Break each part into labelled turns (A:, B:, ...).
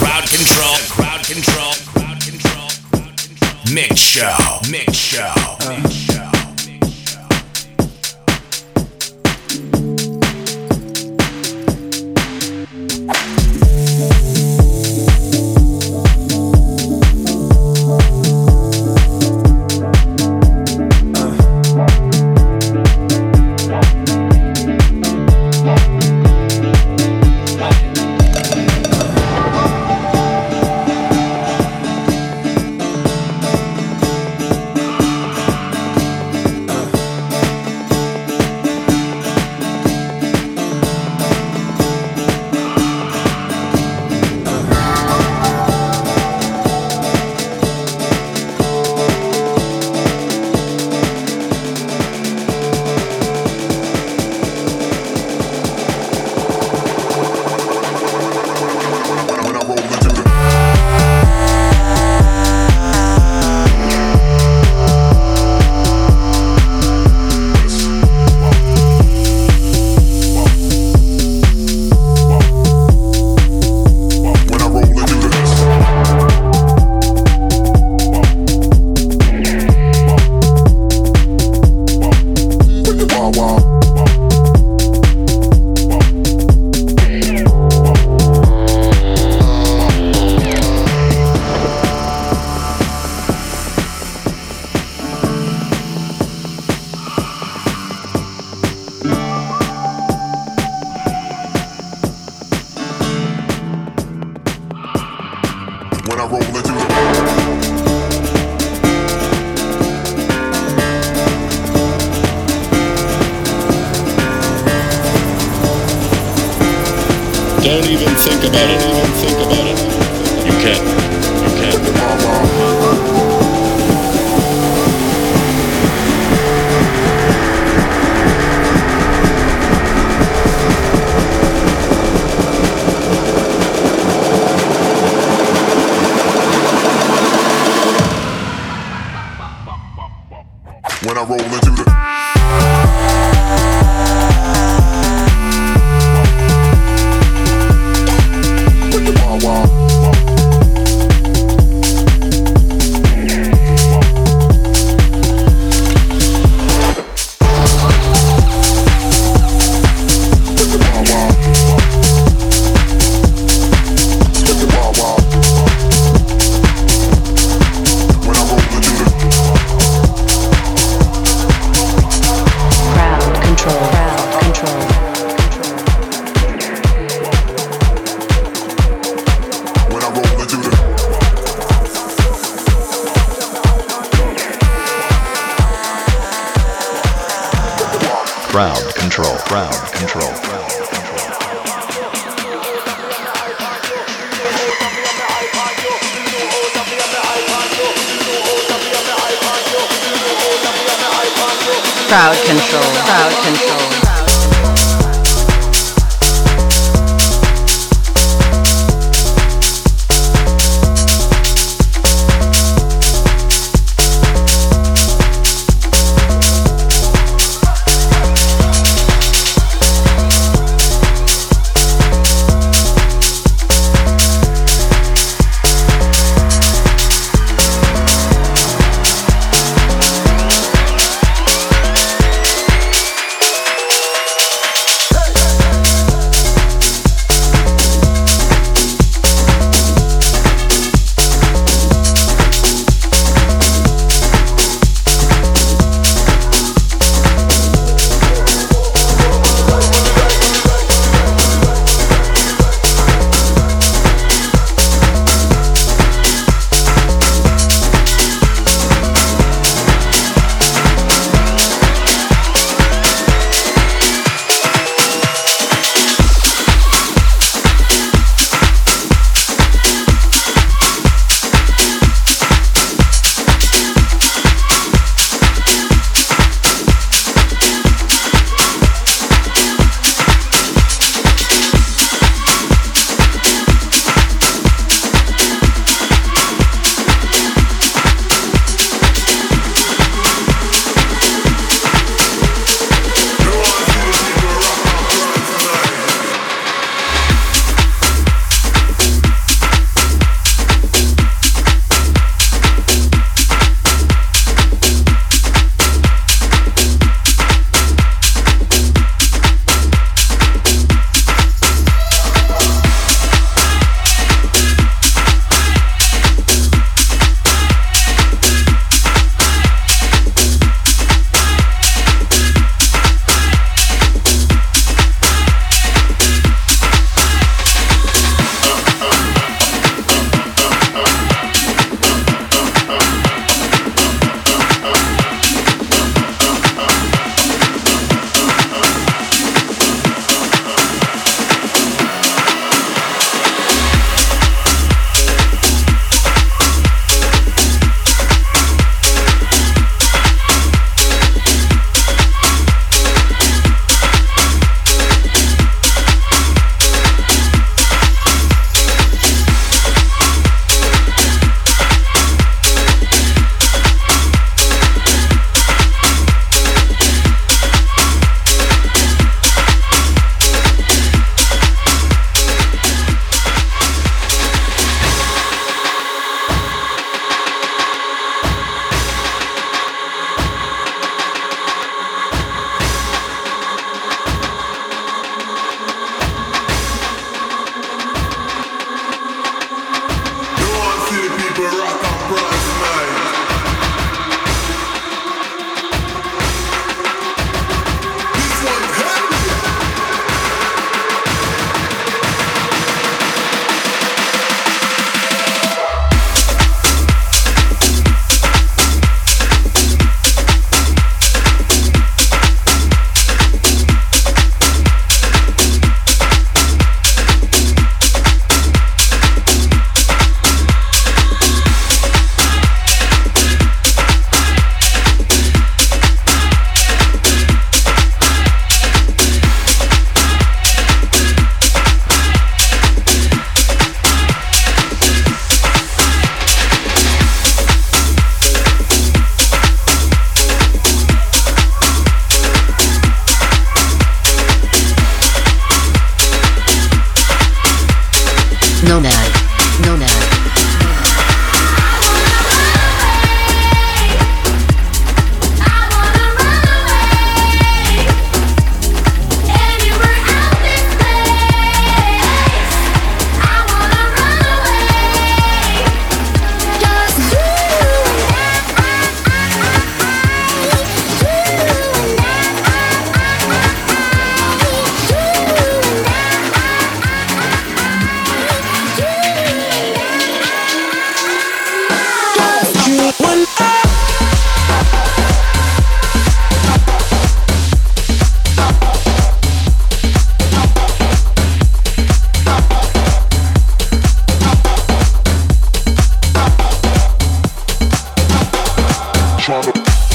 A: crowd control, crowd control, crowd control, crowd control. Mix show, mix show, mix show.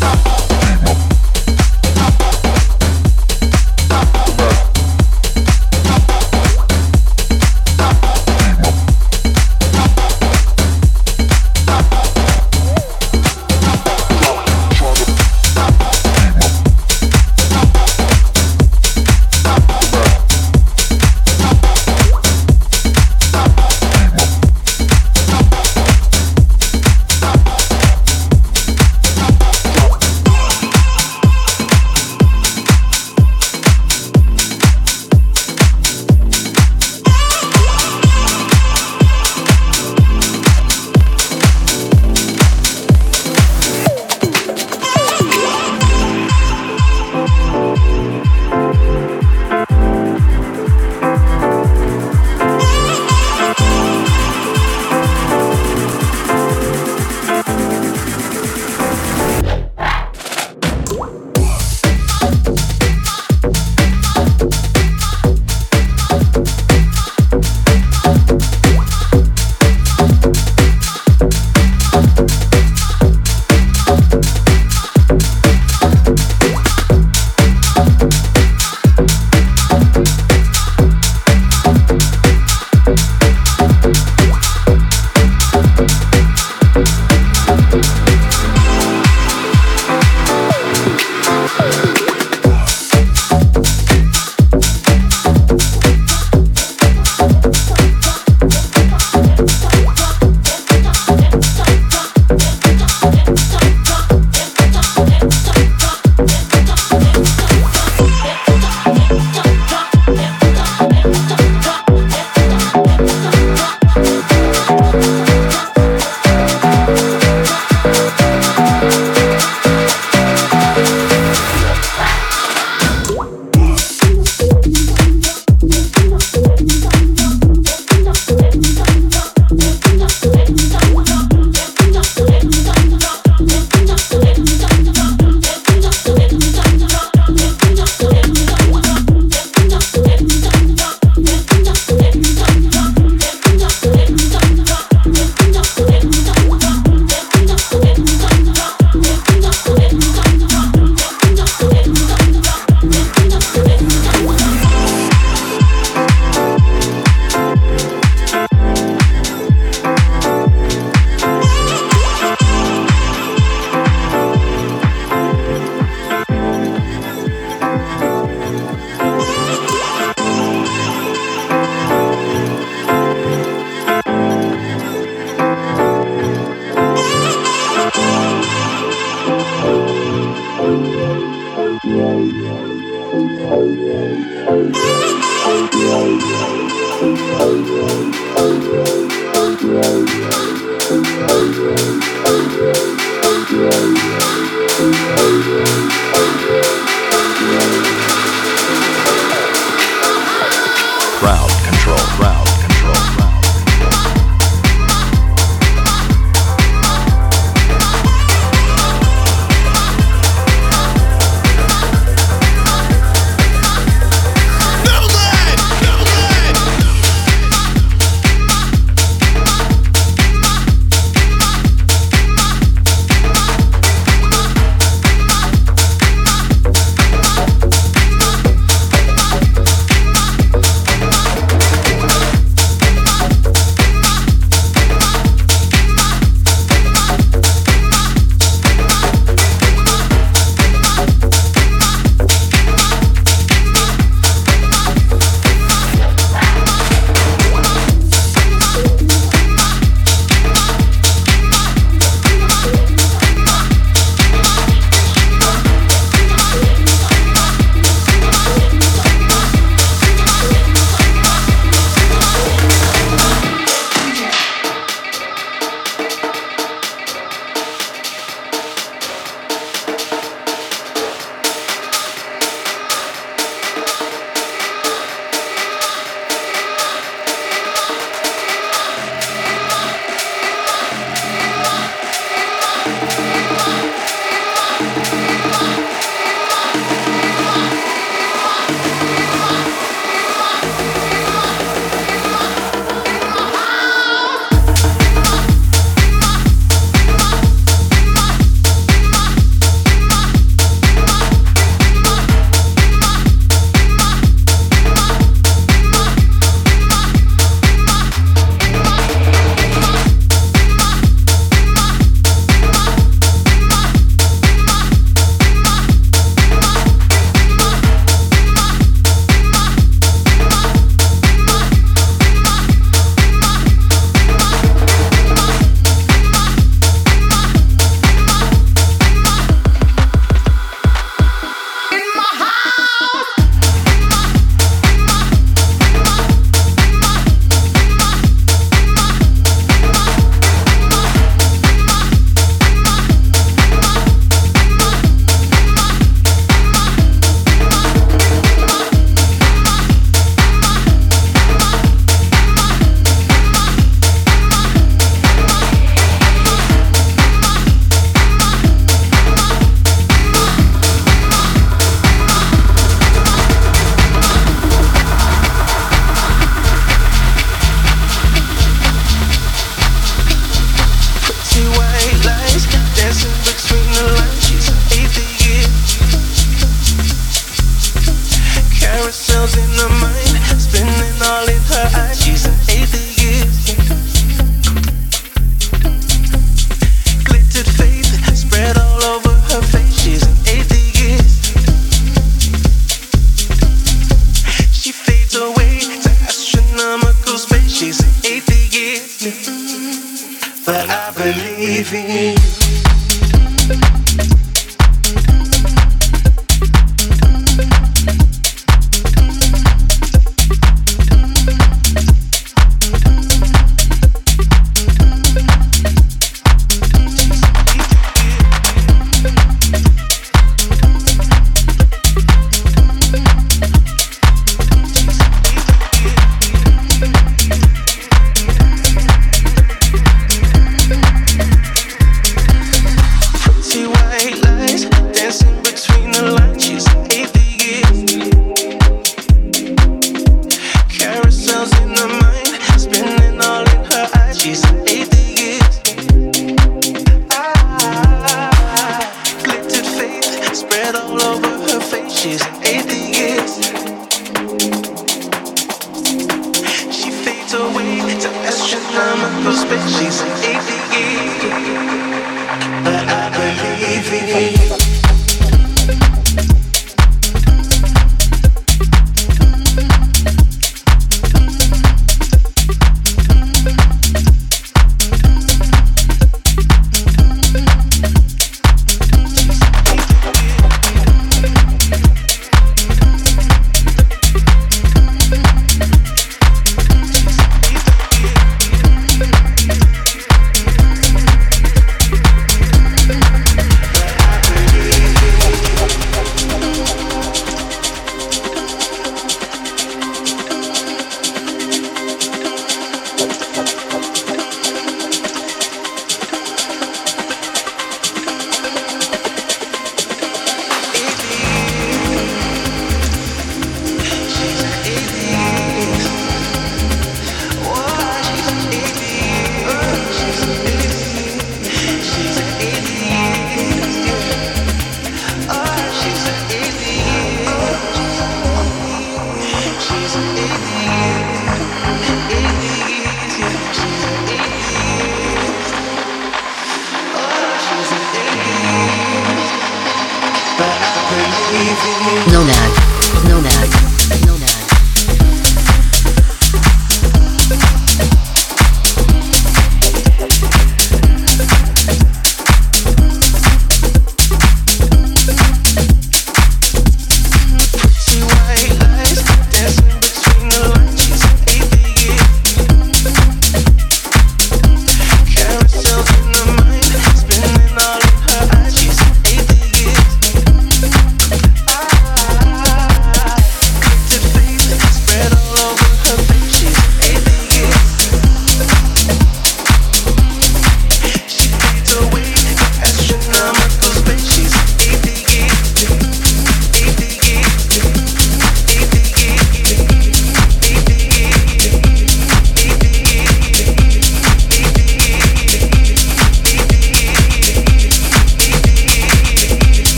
B: Stop.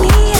B: we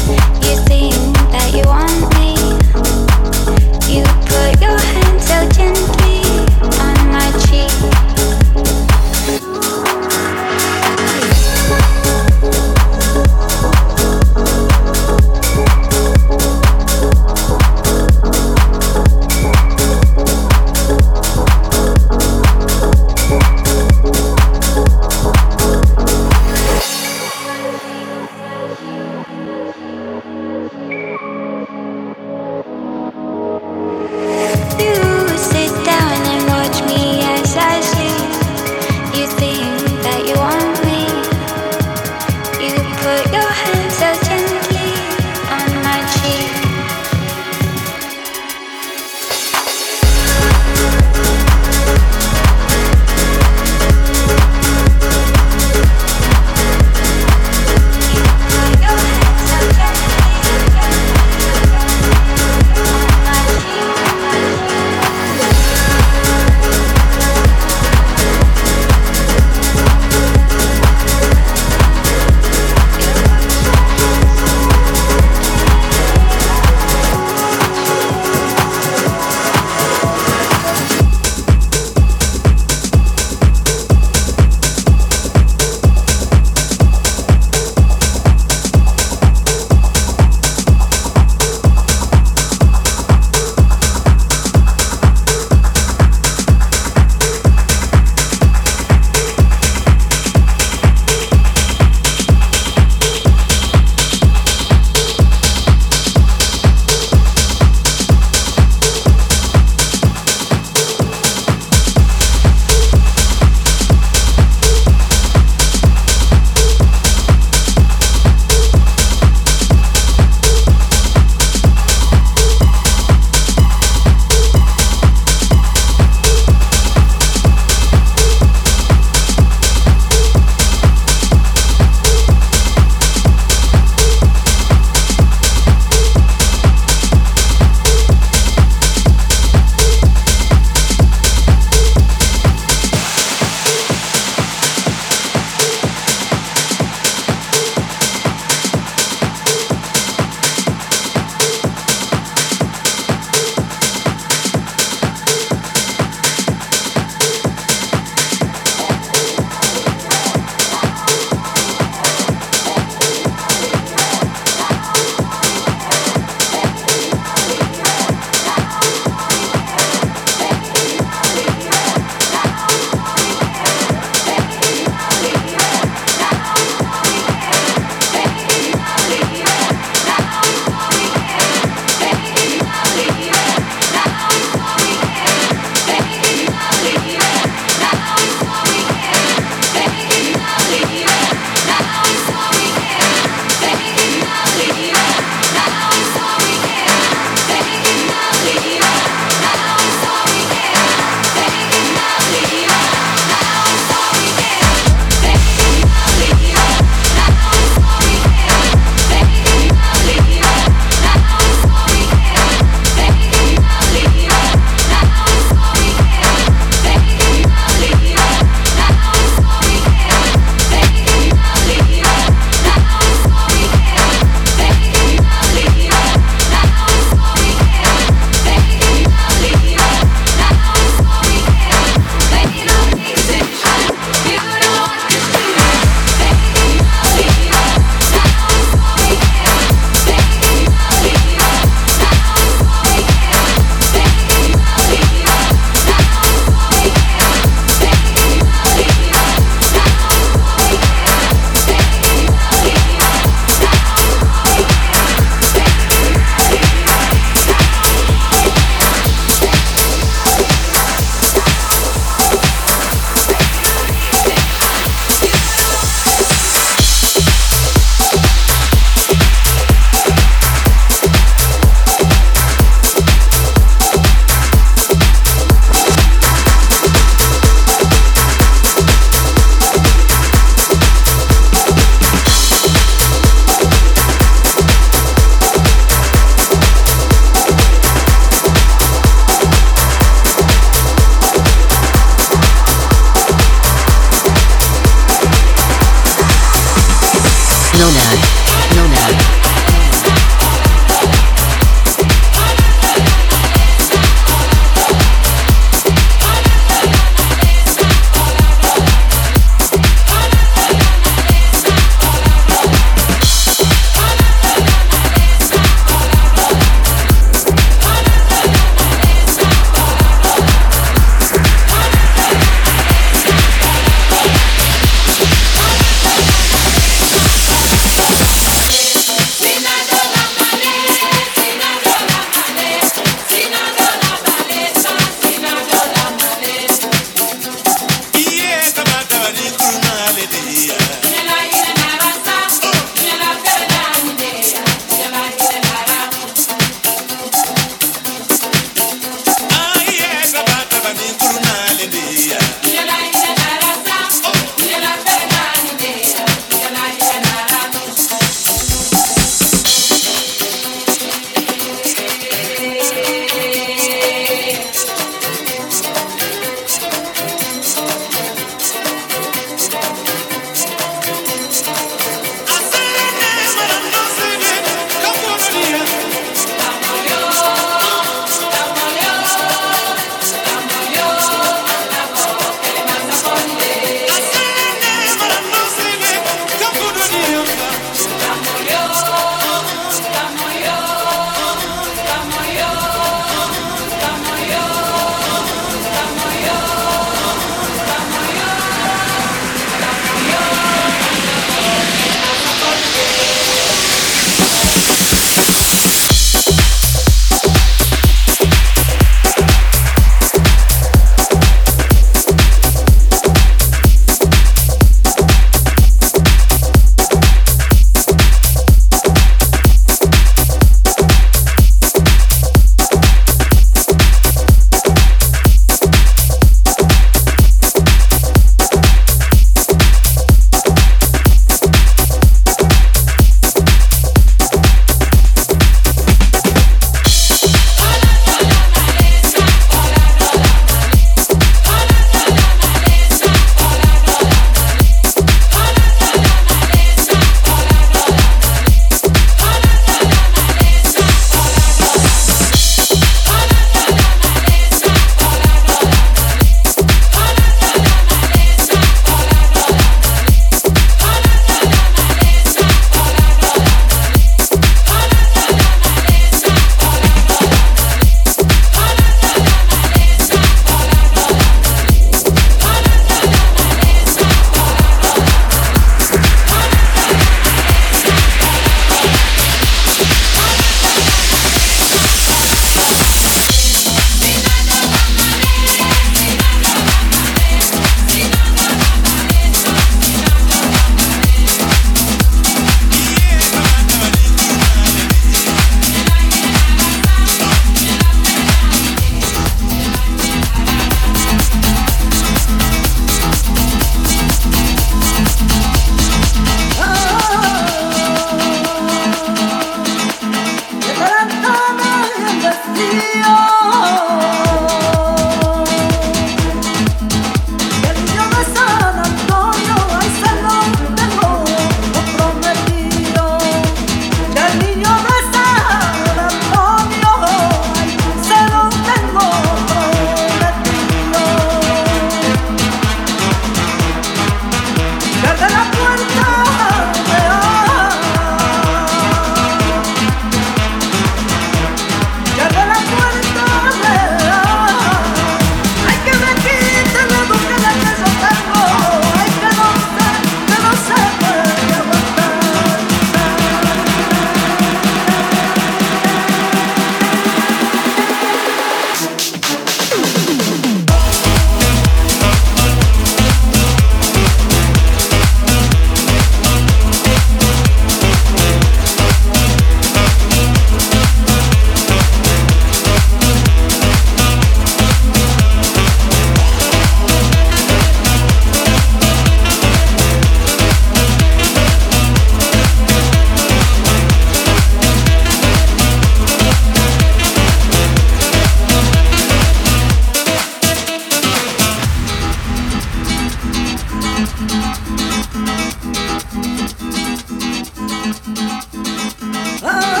B: Oh.